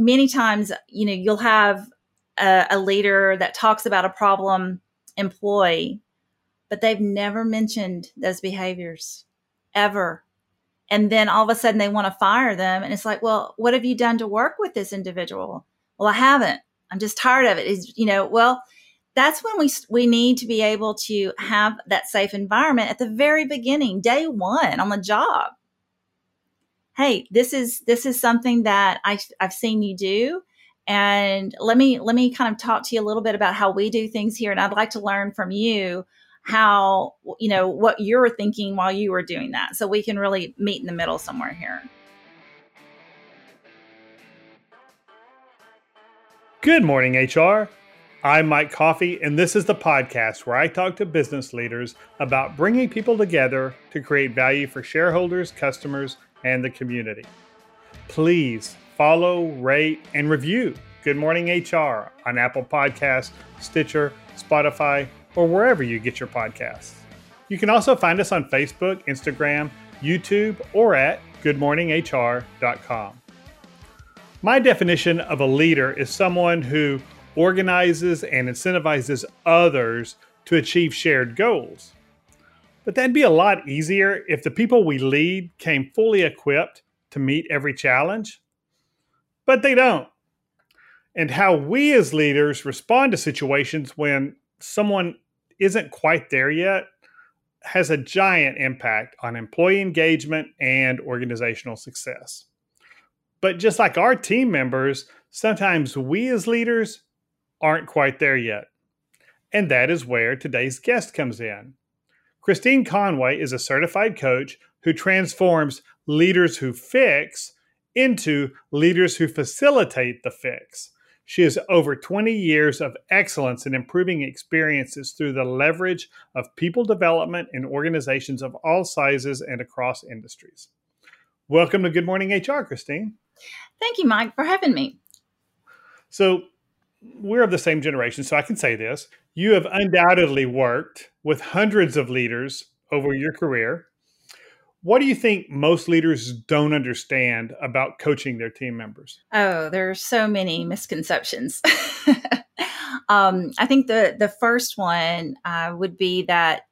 many times, you know, you'll have a, a leader that talks about a problem employee, but they've never mentioned those behaviors ever. And then all of a sudden they want to fire them. And it's like, well, what have you done to work with this individual? Well, I haven't. I'm just tired of it. Is you know, well, that's when we we need to be able to have that safe environment at the very beginning, day one on the job. Hey, this is this is something that I, I've seen you do, and let me let me kind of talk to you a little bit about how we do things here, and I'd like to learn from you how you know what you're thinking while you were doing that, so we can really meet in the middle somewhere here. Good morning, HR. I'm Mike Coffey and this is the podcast where I talk to business leaders about bringing people together to create value for shareholders, customers, and the community. Please follow, rate, and review Good Morning HR on Apple Podcasts, Stitcher, Spotify, or wherever you get your podcasts. You can also find us on Facebook, Instagram, YouTube, or at goodmorninghr.com. My definition of a leader is someone who organizes and incentivizes others to achieve shared goals. But that'd be a lot easier if the people we lead came fully equipped to meet every challenge. But they don't. And how we as leaders respond to situations when someone isn't quite there yet has a giant impact on employee engagement and organizational success. But just like our team members, sometimes we as leaders aren't quite there yet. And that is where today's guest comes in. Christine Conway is a certified coach who transforms leaders who fix into leaders who facilitate the fix. She has over 20 years of excellence in improving experiences through the leverage of people development in organizations of all sizes and across industries. Welcome to Good Morning HR, Christine. Thank you, Mike, for having me. So, we're of the same generation, so I can say this. You have undoubtedly worked with hundreds of leaders over your career. What do you think most leaders don't understand about coaching their team members? Oh, there are so many misconceptions. um, I think the the first one uh, would be that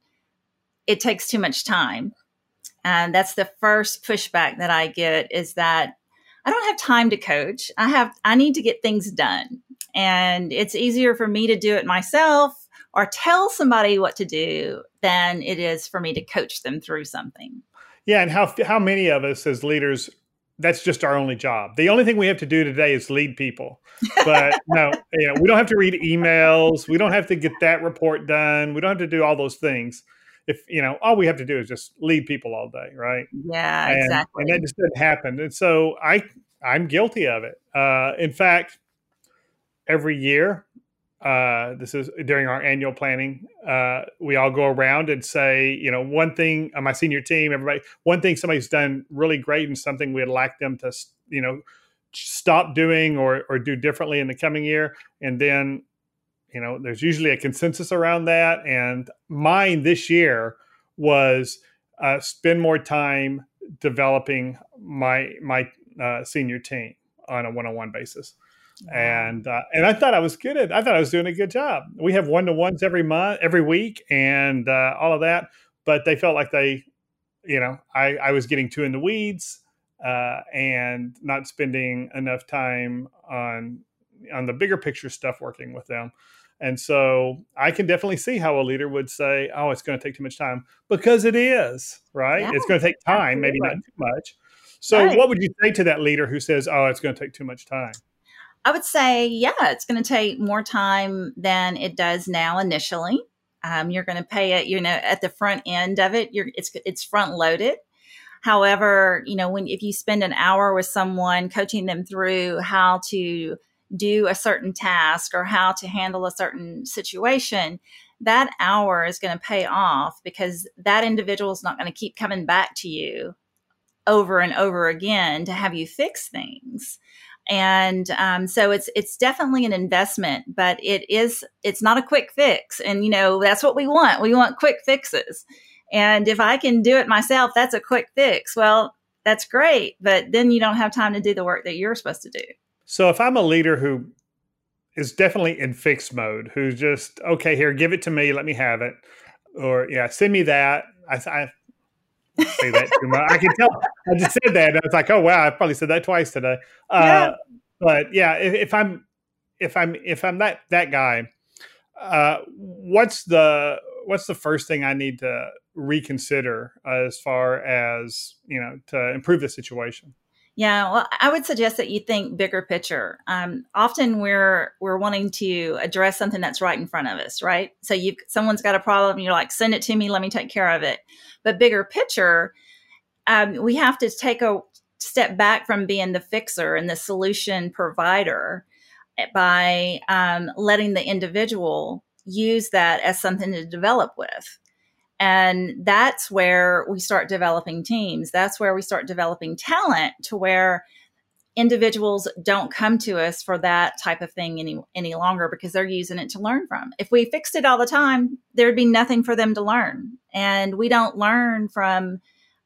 it takes too much time, and that's the first pushback that I get is that I don't have time to coach. I have I need to get things done. And it's easier for me to do it myself or tell somebody what to do than it is for me to coach them through something. Yeah, and how how many of us as leaders that's just our only job. The only thing we have to do today is lead people. But no, you know, we don't have to read emails. We don't have to get that report done. We don't have to do all those things. If you know, all we have to do is just lead people all day, right? Yeah, and, exactly. And that just didn't happen. And so I I'm guilty of it. Uh, in fact, every year. Uh, this is during our annual planning. Uh, we all go around and say, you know, one thing on my senior team, everybody, one thing somebody's done really great and something we'd like them to, you know, stop doing or or do differently in the coming year. And then, you know, there's usually a consensus around that. And mine this year was uh, spend more time developing my my uh, senior team on a one-on-one basis and uh, and I thought I was good at. I thought I was doing a good job. We have one to ones every month, every week, and uh, all of that. But they felt like they, you know, I I was getting too in the weeds uh, and not spending enough time on on the bigger picture stuff working with them. And so I can definitely see how a leader would say, "Oh, it's going to take too much time," because it is, right? Yeah, it's going to take time, absolutely. maybe not too much. So, right. what would you say to that leader who says, "Oh, it's going to take too much time"? I would say, yeah, it's going to take more time than it does now initially. Um, you're going to pay it, you know, at the front end of it. You're it's it's front loaded. However, you know, when if you spend an hour with someone coaching them through how to do a certain task or how to handle a certain situation, that hour is going to pay off because that individual is not going to keep coming back to you over and over again to have you fix things and um, so it's it's definitely an investment but it is it's not a quick fix. And you know that's what we want. We want quick fixes. And if i can do it myself that's a quick fix. Well that's great but then you don't have time to do the work that you're supposed to do. So if I'm a leader who is definitely in fix mode, who's just okay, here, give it to me, let me have it, or yeah, send me that. I, I say that too much. I can tell. I just said that, and I was like, oh wow, I probably said that twice today. Uh, yeah. But yeah, if, if, I'm if I'm if I'm that that guy, uh, what's the what's the first thing I need to reconsider as far as you know to improve the situation? Yeah, well, I would suggest that you think bigger picture. Um, often we're we're wanting to address something that's right in front of us, right? So you someone's got a problem, you're like, send it to me, let me take care of it. But bigger picture, um, we have to take a step back from being the fixer and the solution provider by um, letting the individual use that as something to develop with. And that's where we start developing teams. That's where we start developing talent to where individuals don't come to us for that type of thing any any longer because they're using it to learn from. If we fixed it all the time, there'd be nothing for them to learn. And we don't learn from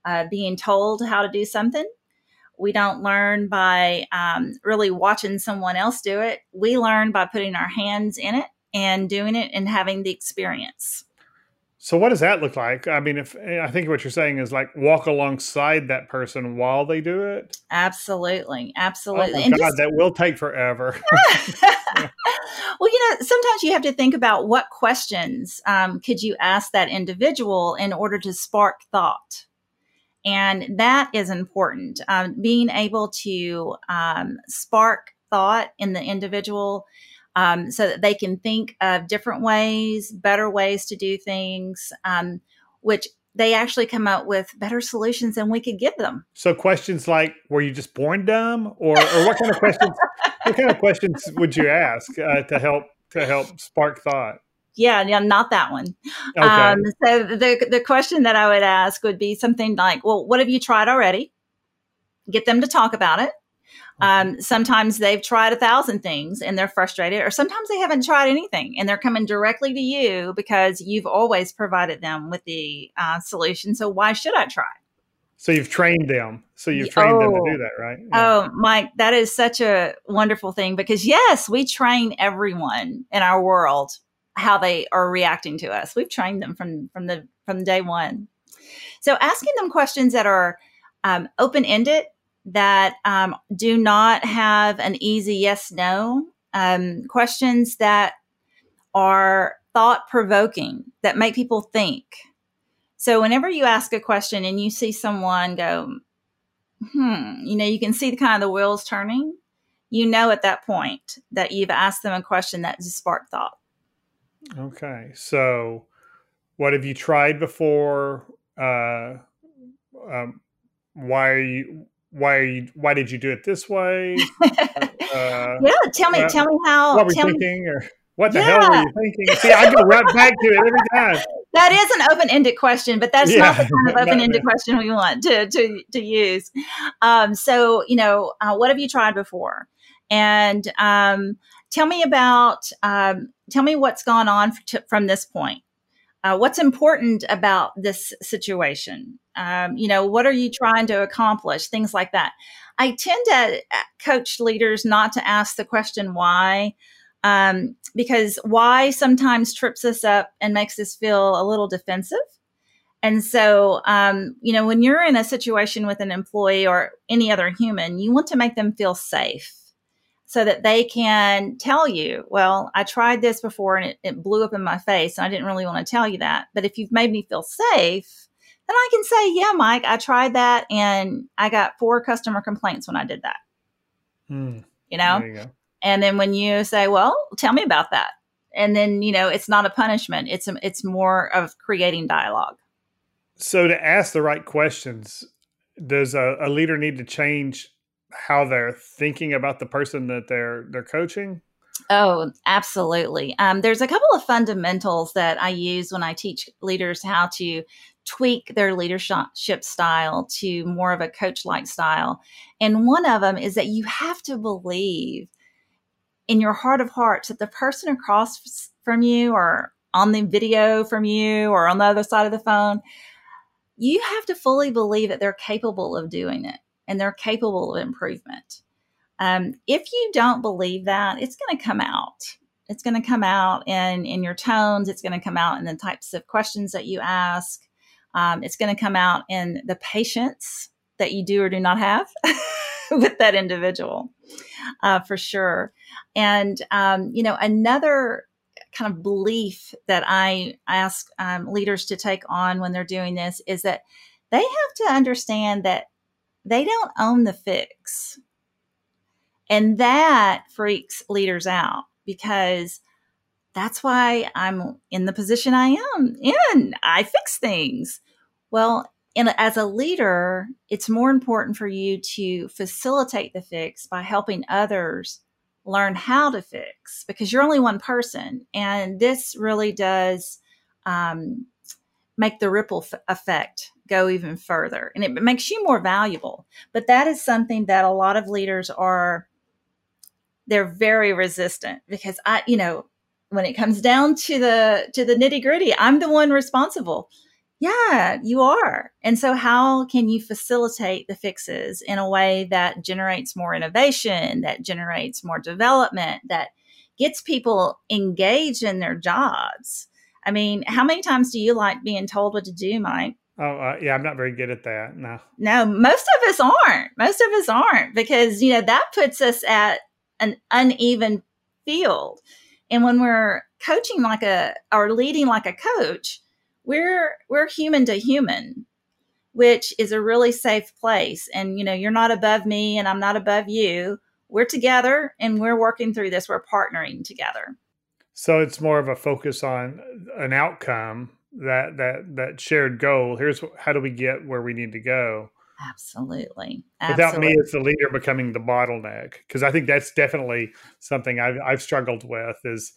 uh, being told how to do something. We don't learn by um, really watching someone else do it. We learn by putting our hands in it and doing it and having the experience. So what does that look like? I mean, if I think what you're saying is like walk alongside that person while they do it. Absolutely, absolutely. Oh God, just, that will take forever. well, you know, sometimes you have to think about what questions um, could you ask that individual in order to spark thought, and that is important. Um, being able to um, spark thought in the individual um, so that they can think of different ways, better ways to do things, um, which they actually come up with better solutions than we could give them. So questions like, "Were you just born dumb?" or, or what kind of questions? what kind of questions would you ask uh, to help to help spark thought? Yeah, yeah, not that one. Okay. Um, so the the question that I would ask would be something like, "Well, what have you tried already?" Get them to talk about it. Um, sometimes they've tried a thousand things and they're frustrated, or sometimes they haven't tried anything and they're coming directly to you because you've always provided them with the uh, solution. So why should I try? So you've trained them. So you've trained oh, them to do oh. that, right? Yeah. Oh, Mike, that is such a wonderful thing because yes, we train everyone in our world how they are reacting to us. We've trained them from from the from day one. So asking them questions that are um, open ended that um, do not have an easy yes no um, questions that are thought provoking that make people think. So whenever you ask a question and you see someone go hmm you know you can see the kind of the wheels turning you know at that point that you've asked them a question that just sparked thought. Okay so what have you tried before? Uh, um, why are you why are you why did you do it this way uh, yeah tell me uh, tell me how what were you thinking me. or what the yeah. hell were you thinking see i go right back to it every time that is an open-ended question but that's yeah. not the kind of open-ended question we want to to, to use um, so you know uh, what have you tried before and um, tell me about um, tell me what's gone on from this point uh, what's important about this situation um, you know, what are you trying to accomplish? Things like that. I tend to uh, coach leaders not to ask the question why, um, because why sometimes trips us up and makes us feel a little defensive. And so, um, you know, when you're in a situation with an employee or any other human, you want to make them feel safe so that they can tell you, well, I tried this before and it, it blew up in my face. And I didn't really want to tell you that. But if you've made me feel safe, then I can say, yeah, Mike, I tried that and I got four customer complaints when I did that. Hmm. You know? You and then when you say, well, tell me about that. And then, you know, it's not a punishment. It's a, it's more of creating dialogue. So to ask the right questions, does a, a leader need to change how they're thinking about the person that they're they're coaching? Oh, absolutely. Um, there's a couple of fundamentals that I use when I teach leaders how to tweak their leadership style to more of a coach like style. And one of them is that you have to believe in your heart of hearts that the person across from you or on the video from you or on the other side of the phone, you have to fully believe that they're capable of doing it and they're capable of improvement. Um, if you don't believe that, it's going to come out. It's going to come out in in your tones. It's going to come out in the types of questions that you ask. Um, it's going to come out in the patience that you do or do not have with that individual, uh, for sure. And um, you know, another kind of belief that I ask um, leaders to take on when they're doing this is that they have to understand that they don't own the fix. And that freaks leaders out because that's why I'm in the position I am in. I fix things. Well, in, as a leader, it's more important for you to facilitate the fix by helping others learn how to fix because you're only one person. And this really does um, make the ripple f- effect go even further and it makes you more valuable. But that is something that a lot of leaders are, they're very resistant because I, you know, when it comes down to the to the nitty gritty, I'm the one responsible. Yeah, you are. And so, how can you facilitate the fixes in a way that generates more innovation, that generates more development, that gets people engaged in their jobs? I mean, how many times do you like being told what to do, Mike? Oh, uh, yeah, I'm not very good at that. No. No, most of us aren't. Most of us aren't because, you know, that puts us at an uneven field. And when we're coaching like a, or leading like a coach, we're we're human to human which is a really safe place and you know you're not above me and i'm not above you we're together and we're working through this we're partnering together so it's more of a focus on an outcome that that that shared goal here's how do we get where we need to go? Absolutely, absolutely. without me as the leader becoming the bottleneck because i think that's definitely something I've, I've struggled with is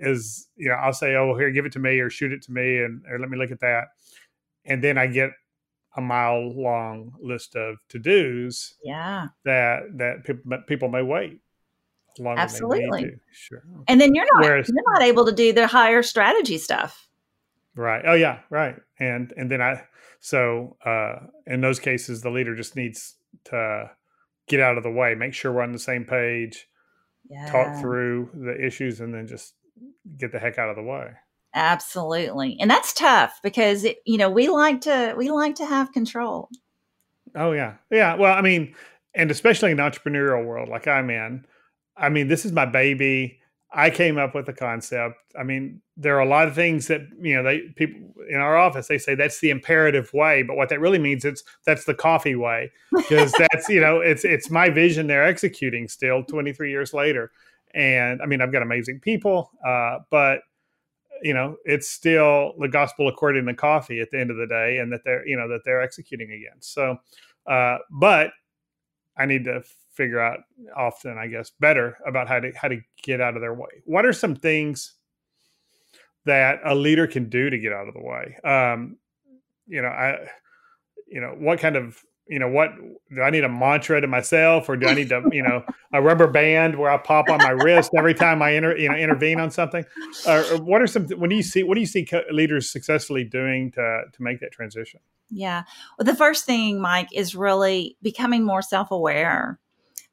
is you know I'll say oh here give it to me or shoot it to me and or let me look at that. And then I get a mile long list of to dos yeah. that that people people may wait absolutely. sure. And then you're not Whereas, you're not able to do the higher strategy stuff right oh yeah right and and then I so uh in those cases the leader just needs to get out of the way make sure we're on the same page yeah. talk through the issues and then just get the heck out of the way. Absolutely. And that's tough because it, you know, we like to we like to have control. Oh yeah. Yeah, well, I mean, and especially in the entrepreneurial world like I'm in, I mean, this is my baby. I came up with the concept. I mean, there are a lot of things that, you know, they people in our office they say that's the imperative way, but what that really means it's that's the Coffey way because that's, you know, it's it's my vision they're executing still 23 years later. And I mean, I've got amazing people, uh, but you know, it's still the gospel according to Coffey at the end of the day, and that they're you know that they're executing against. So, uh, but I need to figure out often, I guess, better about how to how to get out of their way. What are some things that a leader can do to get out of the way? Um, you know, I, you know, what kind of you know what do i need a mantra to myself or do i need to you know a rubber band where i pop on my wrist every time i enter you know intervene on something or, or what are some when do you see what do you see leaders successfully doing to to make that transition yeah well the first thing mike is really becoming more self-aware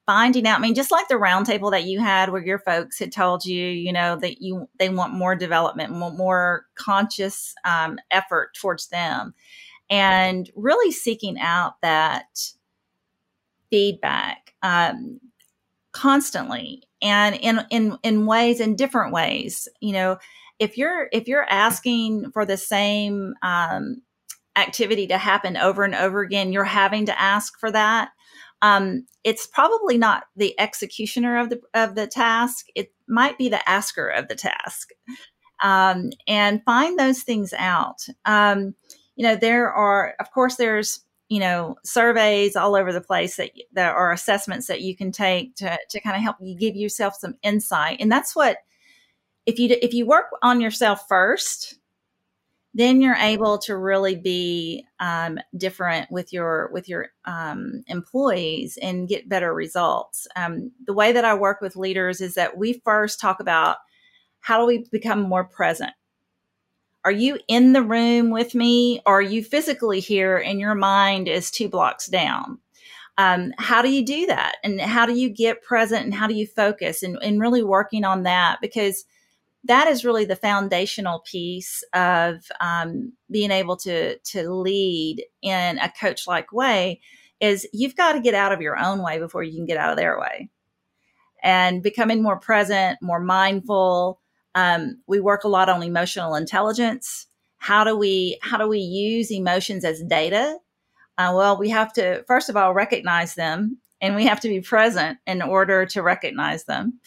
finding out i mean just like the roundtable that you had where your folks had told you you know that you they want more development want more conscious um, effort towards them. And really seeking out that feedback um, constantly and in in in ways in different ways. You know if you're if you're asking for the same um, activity to happen over and over again you're having to ask for that um, it's probably not the executioner of the of the task. It might be the asker of the task. Um, and find those things out. Um, you know, there are, of course, there's, you know, surveys all over the place that, that are assessments that you can take to, to kind of help you give yourself some insight. And that's what, if you, if you work on yourself first, then you're able to really be um, different with your with your um, employees and get better results. Um, the way that I work with leaders is that we first talk about how do we become more present are you in the room with me or are you physically here and your mind is two blocks down Um, how do you do that? And how do you get present and how do you focus and, and really working on that? Because that is really the foundational piece of um, being able to to lead in a coach like way is you've got to get out of your own way before you can get out of their way. And becoming more present more mindful um, we work a lot on emotional intelligence. How do we how do we use emotions as data? Uh, well we have to first of all recognize them and we have to be present in order to recognize them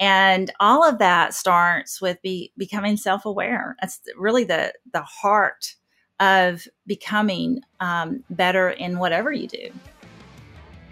and all of that starts with be, becoming self-aware. That's really the the heart of becoming um, better in whatever you do.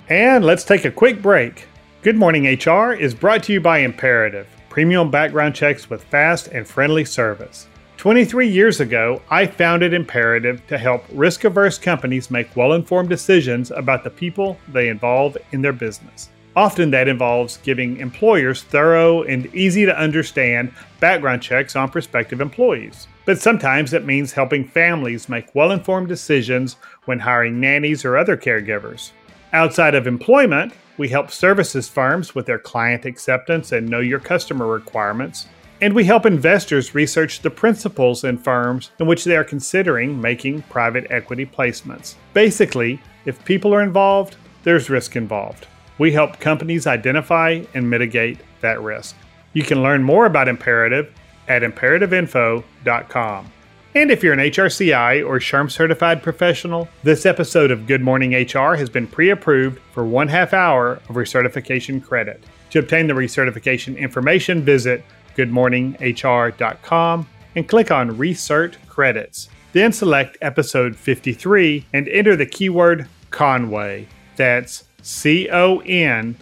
And let's take a quick break. Good morning hr is brought to you by imperative premium background checks with fast and friendly service. 23 years ago, I founded Imperative to help risk averse companies make well informed decisions about the people they involve in their business. Often that involves giving employers thorough and easy to understand background checks on prospective employees. But sometimes it means helping families make well informed decisions when hiring nannies or other caregivers. Outside of employment, we help services firms with their client acceptance and know your customer requirements. And we help investors research the principles in firms in which they are considering making private equity placements. Basically, if people are involved, there's risk involved. We help companies identify and mitigate that risk. You can learn more about Imperative at imperativeinfo.com. And if you're an HRCI or SHRM certified professional, this episode of Good Morning HR has been pre approved for one half hour of recertification credit. To obtain the recertification information, visit goodmorninghr.com and click on Recert Credits. Then select episode 53 and enter the keyword Conway. That's C O N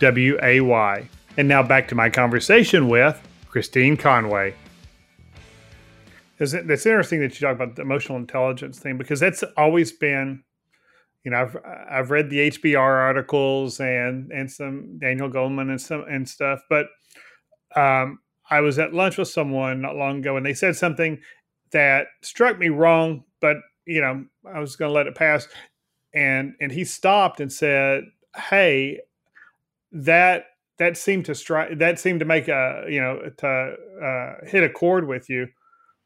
W A Y. And now back to my conversation with Christine Conway. It's, interesting that you talk about the emotional intelligence thing because that's always been, you know, I've I've read the HBR articles and and some Daniel Goleman and some and stuff, but um, I was at lunch with someone not long ago and they said something that struck me wrong, but you know, I was going to let it pass and and he stopped and said, "Hey, that that seemed to strike that seemed to make a you know to uh, hit a chord with you.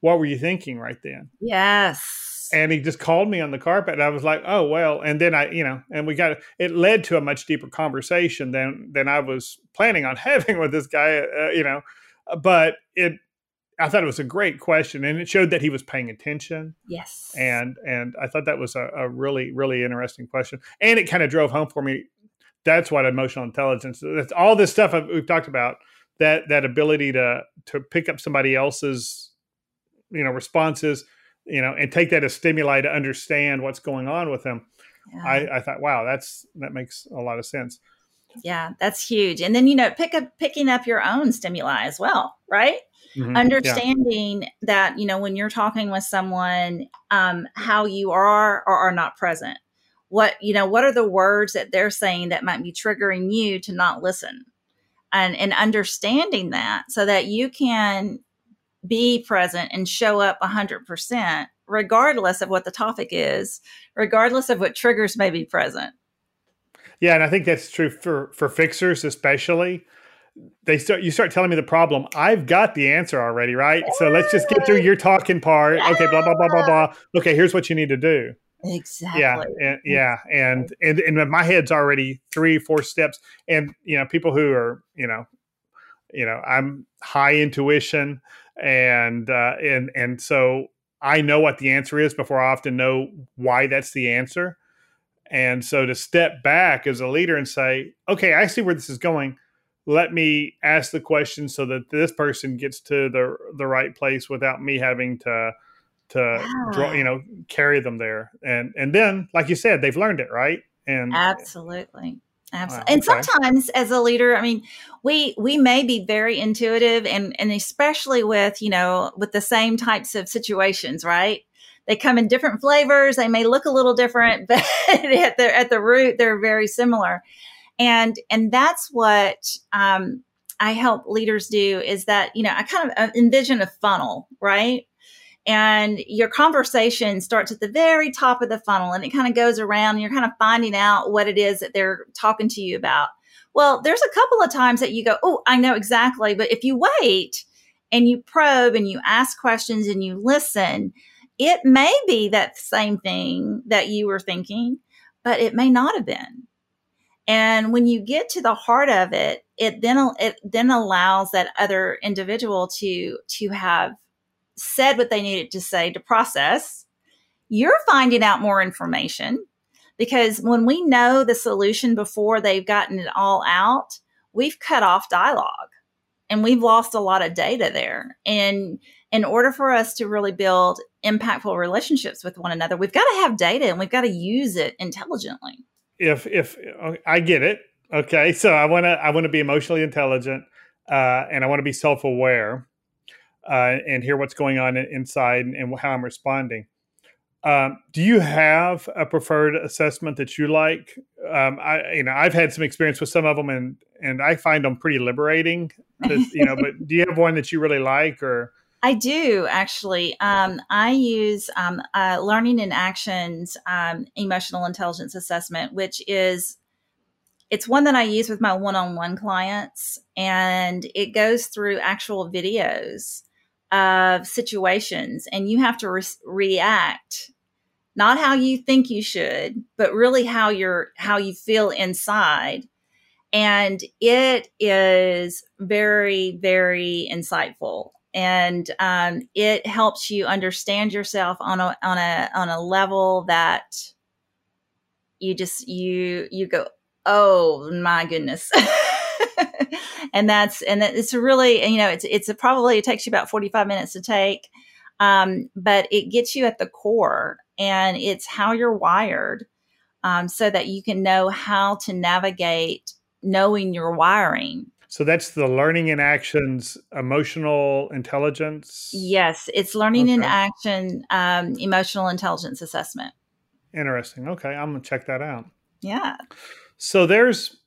What were you thinking right then?" Yes. And he just called me on the carpet, and I was like, "Oh well." And then I, you know, and we got it led to a much deeper conversation than than I was planning on having with this guy, uh, you know. But it I thought it was a great question, and it showed that he was paying attention. Yes, and and I thought that was a, a really really interesting question, and it kind of drove home for me. That's what emotional intelligence. That's all this stuff we've talked about. That that ability to to pick up somebody else's, you know, responses, you know, and take that as stimuli to understand what's going on with them. Yeah. I, I thought, wow, that's that makes a lot of sense. Yeah, that's huge. And then you know, pick up picking up your own stimuli as well, right? Mm-hmm. Understanding yeah. that, you know, when you're talking with someone, um, how you are or are not present. What, you know, what are the words that they're saying that might be triggering you to not listen? And, and understanding that so that you can be present and show up 100% regardless of what the topic is regardless of what triggers may be present. Yeah and i think that's true for for fixers especially. They start you start telling me the problem i've got the answer already right? So let's just get through your talking part. Okay blah blah blah blah blah. Okay here's what you need to do exactly. yeah and, yeah and, and and my head's already three four steps and you know people who are you know you know i'm high intuition and uh and and so i know what the answer is before i often know why that's the answer and so to step back as a leader and say okay i see where this is going. Let me ask the question so that this person gets to the the right place without me having to to yeah. draw you know carry them there. And and then like you said they've learned it right? And absolutely. Absolutely and sometimes as a leader i mean we we may be very intuitive and and especially with you know with the same types of situations right? They come in different flavors they may look a little different but at the at the root they're very similar. And and that's what um, I help leaders do is that you know I kind of uh, envision a funnel, right? And your conversation starts at the very top of the funnel and it kind of goes around and you're kind of finding out what it is that they're talking to you about. Well, there's a couple of times that you go, Oh, I know exactly. But if you wait and you probe and you ask questions and you listen, it may be that same thing that you were thinking, but it may not have been. And when you get to the heart of it, it then it then allows that other individual to to have said what they needed to say to process. You're finding out more information because when we know the solution before they've gotten it all out, we've cut off dialogue and we've lost a lot of data there. And in order for us to really build impactful relationships with one another, we've got to have data and we've got to use it intelligently. If if I get it, okay, so I want to I want to be emotionally intelligent uh, and I want to be self aware uh, and hear what's going on inside and how I'm responding. Um, do you have a preferred assessment that you like? Um, I, you know, I've had some experience with some of them, and and I find them pretty liberating. You know, but do you have one that you really like, or? I do actually. Um, I use um, uh, Learning in Actions um, emotional intelligence assessment, which is it's one that I use with my one-on-one clients, and it goes through actual videos of situations and you have to re- react not how you think you should but really how you're how you feel inside. And it is very very insightful and um, it helps you understand yourself on a on a on a level that you just you you go oh my goodness and that's and it's really you know it's it's a, probably it takes you about 45 minutes to take um, but it gets you at the core and it's how you're wired um, so that you can know how to navigate knowing your wiring. So that's the learning in actions emotional intelligence? Yes it's learning okay. in action um, emotional intelligence assessment. Interesting. Okay i'm gonna check that out. Yeah. So there's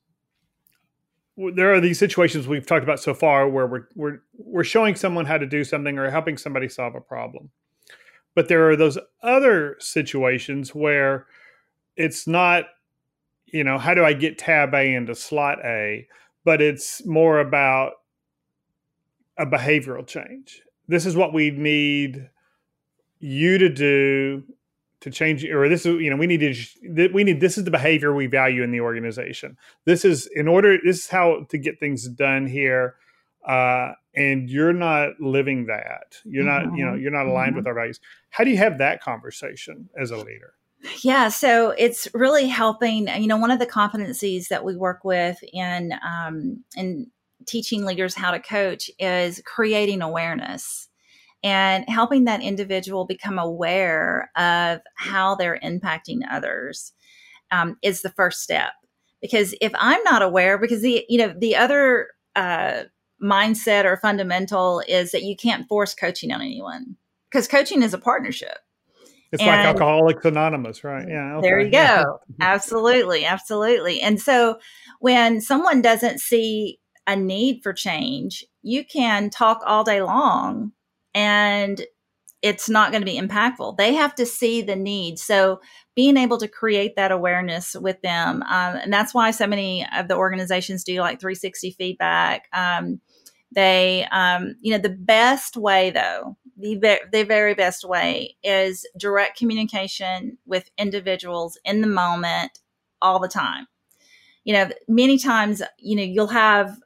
there are these situations we've talked about so far where we're we're we're showing someone how to do something or helping somebody solve a problem. But there are those other situations where it's not you know, how do I get tab A into slot A, but it's more about a behavioral change. This is what we need you to do to change or this is you know we need to we need this is the behavior we value in the organization this is in order this is how to get things done here uh, and you're not living that you're mm-hmm. not you know mm-hmm. you're not aligned mm-hmm. with our values how do you have that conversation as a leader yeah so it's really helping you know one of the competencies that we work with in um, in teaching leaders how to coach is creating awareness and helping that individual become aware of how they're impacting others um, is the first step. Because if i'm not aware because the you know the other uh, mindset or fundamental is that you can't force coaching on anyone because coaching is a partnership. It's and like alcoholics anonymous right? Yeah okay. there you go. Absolutely absolutely. And so when someone doesn't see a need for change you can talk all day long and it's not going to be impactful. They have to see the need. So being able to create that awareness with them, um, and that's why so many of the organizations do like 360 feedback. Um, they, um, you know, the best way though, the, the very best way is direct communication with individuals in the moment all the time. You know, many times, you know, you'll have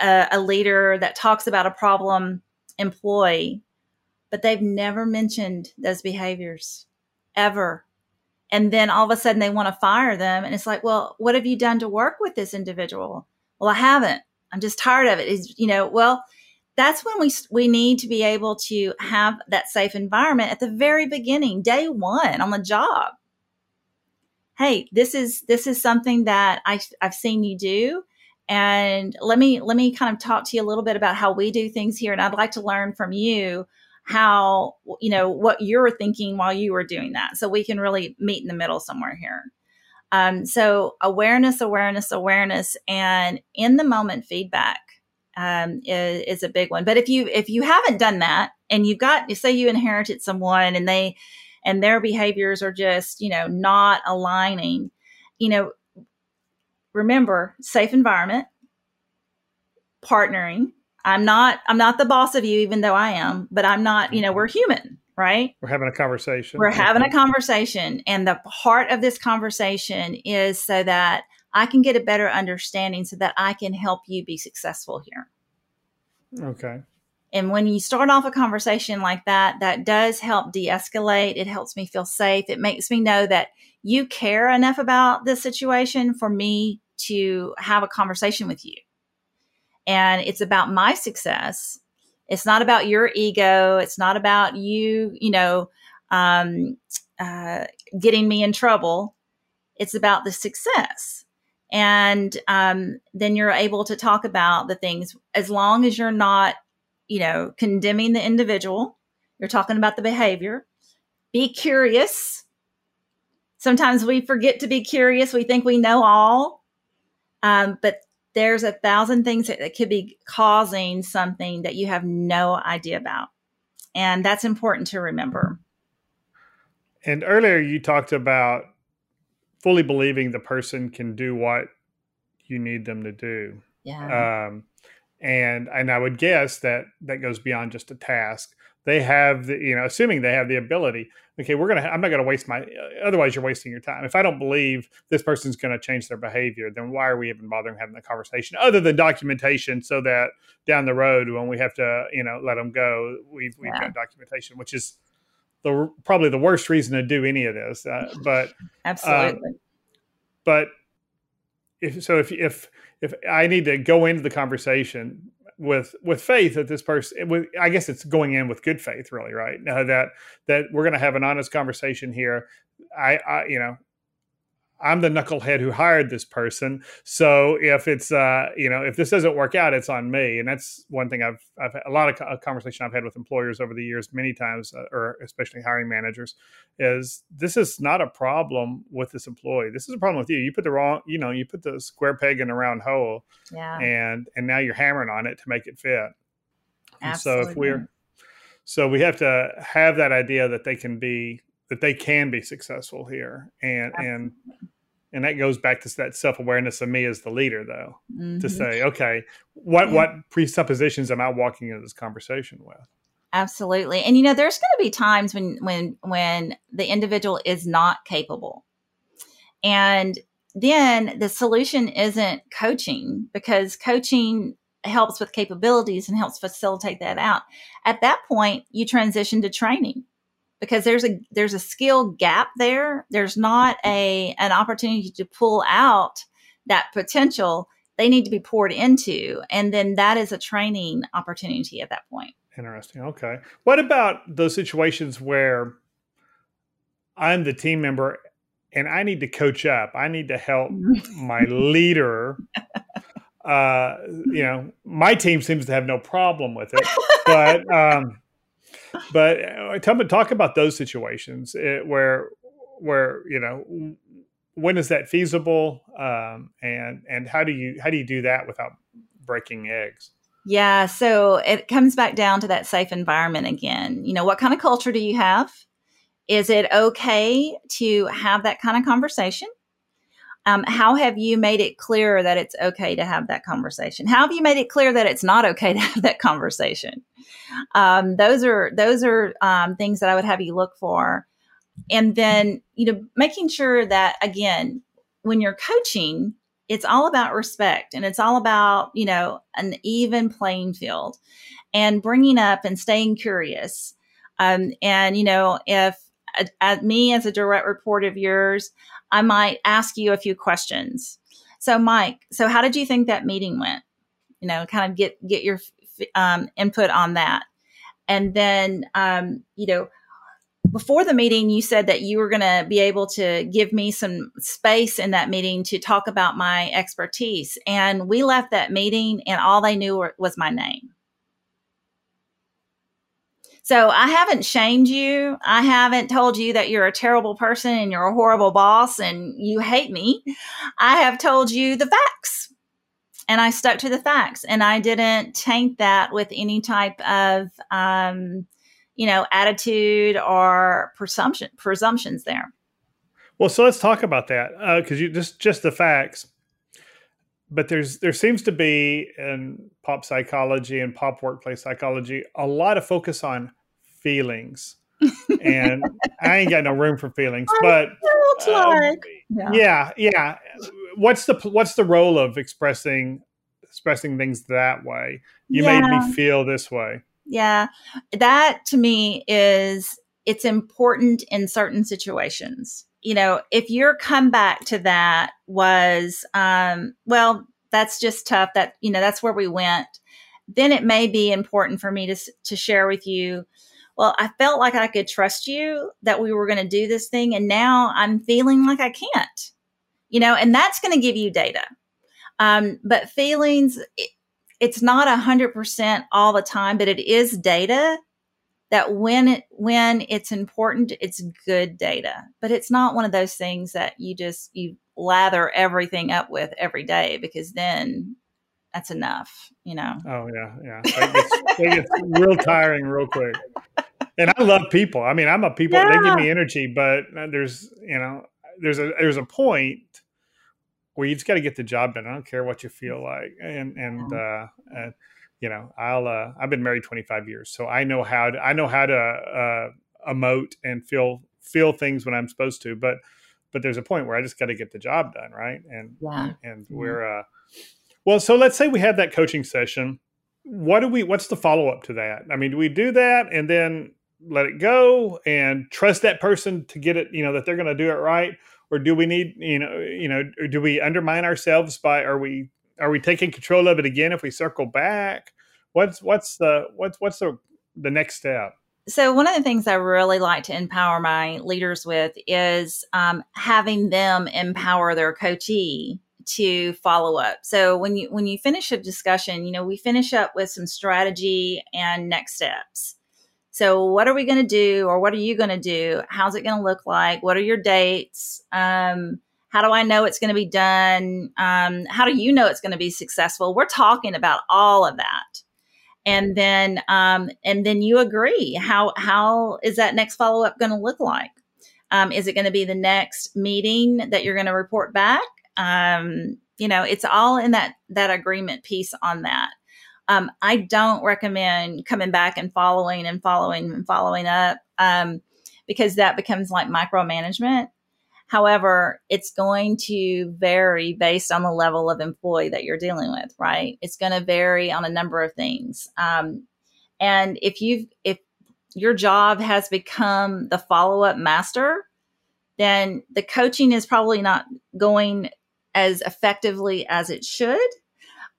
a, a leader that talks about a problem employee but they've never mentioned those behaviors ever. And then all of a sudden they want to fire them. And it's like, well, what have you done to work with this individual? Well, I haven't. I'm just tired of it. Is you know, well, that's when we we need to be able to have that safe environment at the very beginning, day one on the job. Hey, this is this is something that I, I've seen you do, and let me let me kind of talk to you a little bit about how we do things here, and I'd like to learn from you how you know what you're thinking while you were doing that so we can really meet in the middle somewhere here um, so awareness awareness awareness and in the moment feedback um, is, is a big one. But if you if you haven't done that and you've got say you inherited someone and they and their behaviors are just you know not aligning, you know, remember safe environment, partnering. I'm not I'm not the boss of you, even though I am, but I'm not. You know, mm-hmm. we're human, right? We're having a conversation. We're having a mm-hmm. conversation, and the heart of this conversation is so that I can get a better understanding so that I can help you be successful here. Okay. And when you start off a conversation like that, that does help de escalate. It helps me feel safe. It makes me know that you care enough about this situation for me to have a conversation with you. And it's about my success. It's not about your ego. It's not about you, you know, um, uh, getting me in trouble. It's about the success and um, then you're able to talk about the things as long as you're not you know condemning the individual you're talking about the behavior be curious sometimes we forget to be curious we think we know all um, but there's a thousand things that, that could be causing something that you have no idea about and that's important to remember and earlier you talked about fully believing the person can do what you need them to do. Yeah. Um, and and I would guess that that goes beyond just a task. They have the you know, assuming they have the ability. Okay, we're gonna. I'm not gonna waste my. Otherwise, you're wasting your time. If I don't believe this person's gonna change their behavior, then why are we even bothering having the conversation? Other than documentation, so that down the road when we have to, you know, let them go, we've we've yeah. got documentation, which is the probably the worst reason to do any of this. Uh, but absolutely. Um, but if so, if if if I need to go into the conversation with with faith that this person, with, I guess it's going in with good faith, really, right? Uh, that that we're going to have an honest conversation here. I, I you know I'm the knucklehead who hired this person. So if it's uh, you know if this doesn't work out, it's on me. And that's one thing I've I've had a lot of a conversation I've had with employers over the years, many times, uh, or especially hiring managers, is this is not a problem with this employee. This is a problem with you. You put the wrong, you know, you put the square peg in a round hole, yeah. and and now you're hammering on it to make it fit. Absolutely. so if we're so we have to have that idea that they can be that they can be successful here and Absolutely. and and that goes back to that self-awareness of me as the leader though mm-hmm. to say okay what yeah. what presuppositions am i walking into this conversation with absolutely and you know there's going to be times when when when the individual is not capable and then the solution isn't coaching because coaching helps with capabilities and helps facilitate that out at that point you transition to training because there's a there's a skill gap there. There's not a an opportunity to pull out that potential. They need to be poured into, and then that is a training opportunity at that point. Interesting. Okay. What about those situations where I'm the team member and I need to coach up? I need to help my leader. Uh, you know, my team seems to have no problem with it, but um, but uh, talk about those situations eh, where where you know when is that feasible, um, and and how do you how do you do that without breaking eggs? Yeah, so it comes back down to that safe environment again. You know, what kind of culture do you have? Is it okay to have that kind of conversation? Um, how have you made it clear that it's okay to have that conversation? How have you made it clear that it's not okay to have that conversation? Um, those are those are um, things that I would have you look for, and then you know making sure that again when you're coaching, it's all about respect and it's all about you know an even playing field, and bringing up and staying curious. Um, and you know if at me as a direct report of yours, I might ask you a few questions. So, Mike, so how did you think that meeting went? You know, kind of get get your um, input on that, and then um, you know, before the meeting, you said that you were going to be able to give me some space in that meeting to talk about my expertise, and we left that meeting, and all they knew was my name. So I haven't shamed you. I haven't told you that you're a terrible person and you're a horrible boss and you hate me. I have told you the facts. and I stuck to the facts and I didn't taint that with any type of, um, you know, attitude or presumption presumptions there. Well, so let's talk about that because uh, you just just the facts. But there's there seems to be in pop psychology and pop workplace psychology a lot of focus on feelings, and I ain't got no room for feelings. But uh, yeah. yeah, yeah. What's the what's the role of expressing expressing things that way? You yeah. made me feel this way. Yeah, that to me is it's important in certain situations you know, if your comeback to that was, um, well, that's just tough. That you know, that's where we went. Then it may be important for me to to share with you. Well, I felt like I could trust you that we were going to do this thing, and now I'm feeling like I can't. You know, and that's going to give you data. Um, but feelings, it, it's not a hundred percent all the time, but it is data that when it when it's important it's good data. But it's not one of those things that you just you lather everything up with every day because then that's enough you know? Oh yeah yeah. It gets, real tiring real quick. And i love people. I mean i'm a people yeah. they give me energy but there's you know there's a there's a point where you just got to get the job done. I don't care what you feel like. And and uh and you know, I'll uh, I've been married 25 years, so I know how to I know how to uh, emote and feel feel things when I'm supposed to, but but there's a point where I just got to get the job done, right? And yeah. and we're uh, well, so let's say we have that coaching session. What do we? What's the follow up to that? I mean, do we do that and then let it go and trust that person to get it? You know that they're going to do it right, or do we need you know you know do we undermine ourselves by are we are we taking control of it again if we circle back? What's what's the what's what's the the next step? So one of the things I really like to empower my leaders with is um, having them empower their coachee to follow up. So when you when you finish a discussion, you know we finish up with some strategy and next steps. So what are we going to do, or what are you going to do? How's it going to look like? What are your dates? Um, how do I know it's going to be done? Um, how do you know it's going to be successful? We're talking about all of that. And then, um, and then you agree. How how is that next follow up going to look like? Um, is it going to be the next meeting that you're going to report back? Um, you know, it's all in that that agreement piece on that. Um, I don't recommend coming back and following and following and following up um, because that becomes like micromanagement. However, it's going to vary based on the level of employee that you're dealing with, right? It's going to vary on a number of things. Um, and if you've, if your job has become the follow up master, then the coaching is probably not going as effectively as it should.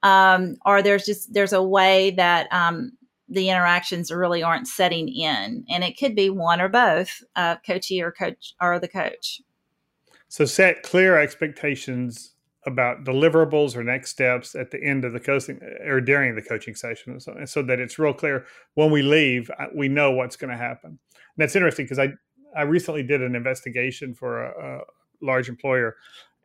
Um, or there's just there's a way that um, the interactions really aren't setting in, and it could be one or both, uh, coachee or coach or the coach. So set clear expectations about deliverables or next steps at the end of the coaching or during the coaching session so, so that it's real clear when we leave we know what's going to happen. And that's interesting because i i recently did an investigation for a, a large employer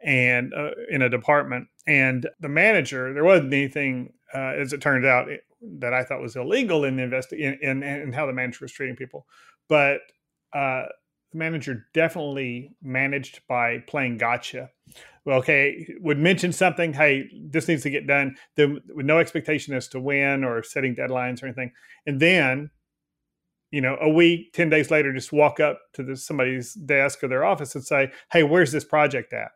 and uh, in a department and the manager there wasn't anything uh, as it turned out that i thought was illegal in the invest in, in, in how the manager was treating people. But uh, manager definitely managed by playing gotcha. Well, okay, would mention something, hey, this needs to get done, then with no expectation as to when or setting deadlines or anything. And then, you know, a week, 10 days later, just walk up to the, somebody's desk or their office and say, hey, where's this project at?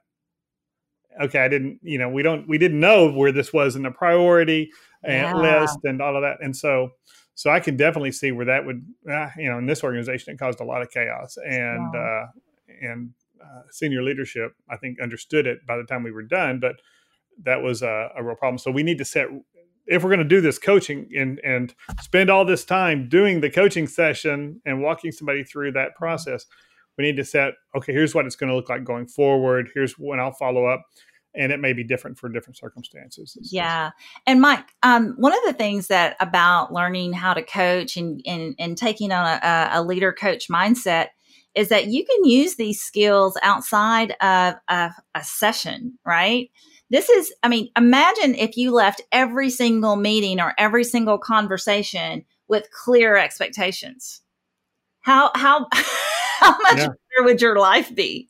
Okay, I didn't, you know, we don't, we didn't know where this was in the priority eh, yeah. list and all of that. And so, so I can definitely see where that would, uh, you know, in this organization, it caused a lot of chaos, and wow. uh, and uh, senior leadership, I think, understood it by the time we were done, but that was a, a real problem. So we need to set if we're going to do this coaching and and spend all this time doing the coaching session and walking somebody through that process, we need to set okay. Here's what it's going to look like going forward. Here's when I'll follow up and it may be different for different circumstances. yeah. And Mike, um, one of the things that about learning how to coach and, and, and taking on a, a leader coach mindset is that you can use these skills outside of a, a session, right? this is, I mean, imagine if you left every single meeting or every single conversation with clear expectations. How, how, how much yeah. better would your life be?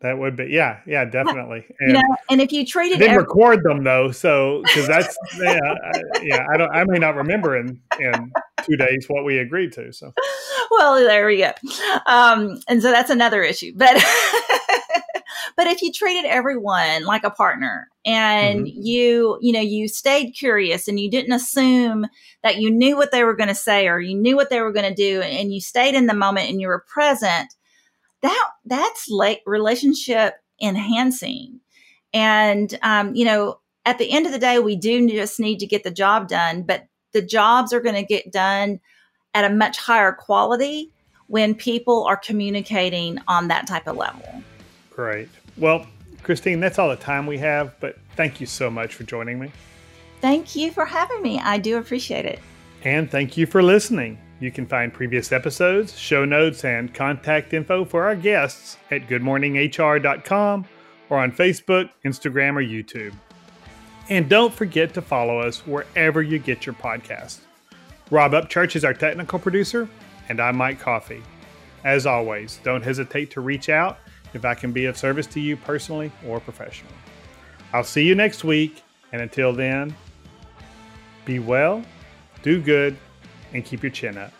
That would be, yeah, yeah, definitely. And, you know, and if you treated, didn't every- record them though, so because that's, yeah, I, yeah, I don't, I may not remember in in two days what we agreed to. So, well, there we go. Um, and so that's another issue, but. but if you treated everyone like a partner and mm-hmm. you you know you stayed curious and you didn't assume that you knew what they were going to say or you knew what they were going to do and you stayed in the moment and you were present that that's like relationship enhancing. And um, you know at the end of the day we do just need to get the job done but the jobs are going to get done at a much higher quality when people are communicating on that type of level. Great. Well christine that's all the time we have but thank you so much for joining me. Thank you for having me. I do appreciate it. And thank you for listening you can find previous episodes, show notes, and contact info for our guests at goodmorninghr.com or on Facebook, Instagram, or YouTube. And don't forget to follow us wherever you get your podcast. Rob Upchurch is our technical producer, and I'm Mike Coffey. As always, don't hesitate to reach out if I can be of service to you personally or professionally. I'll see you next week, and until then, be well, do good, and keep your chin up.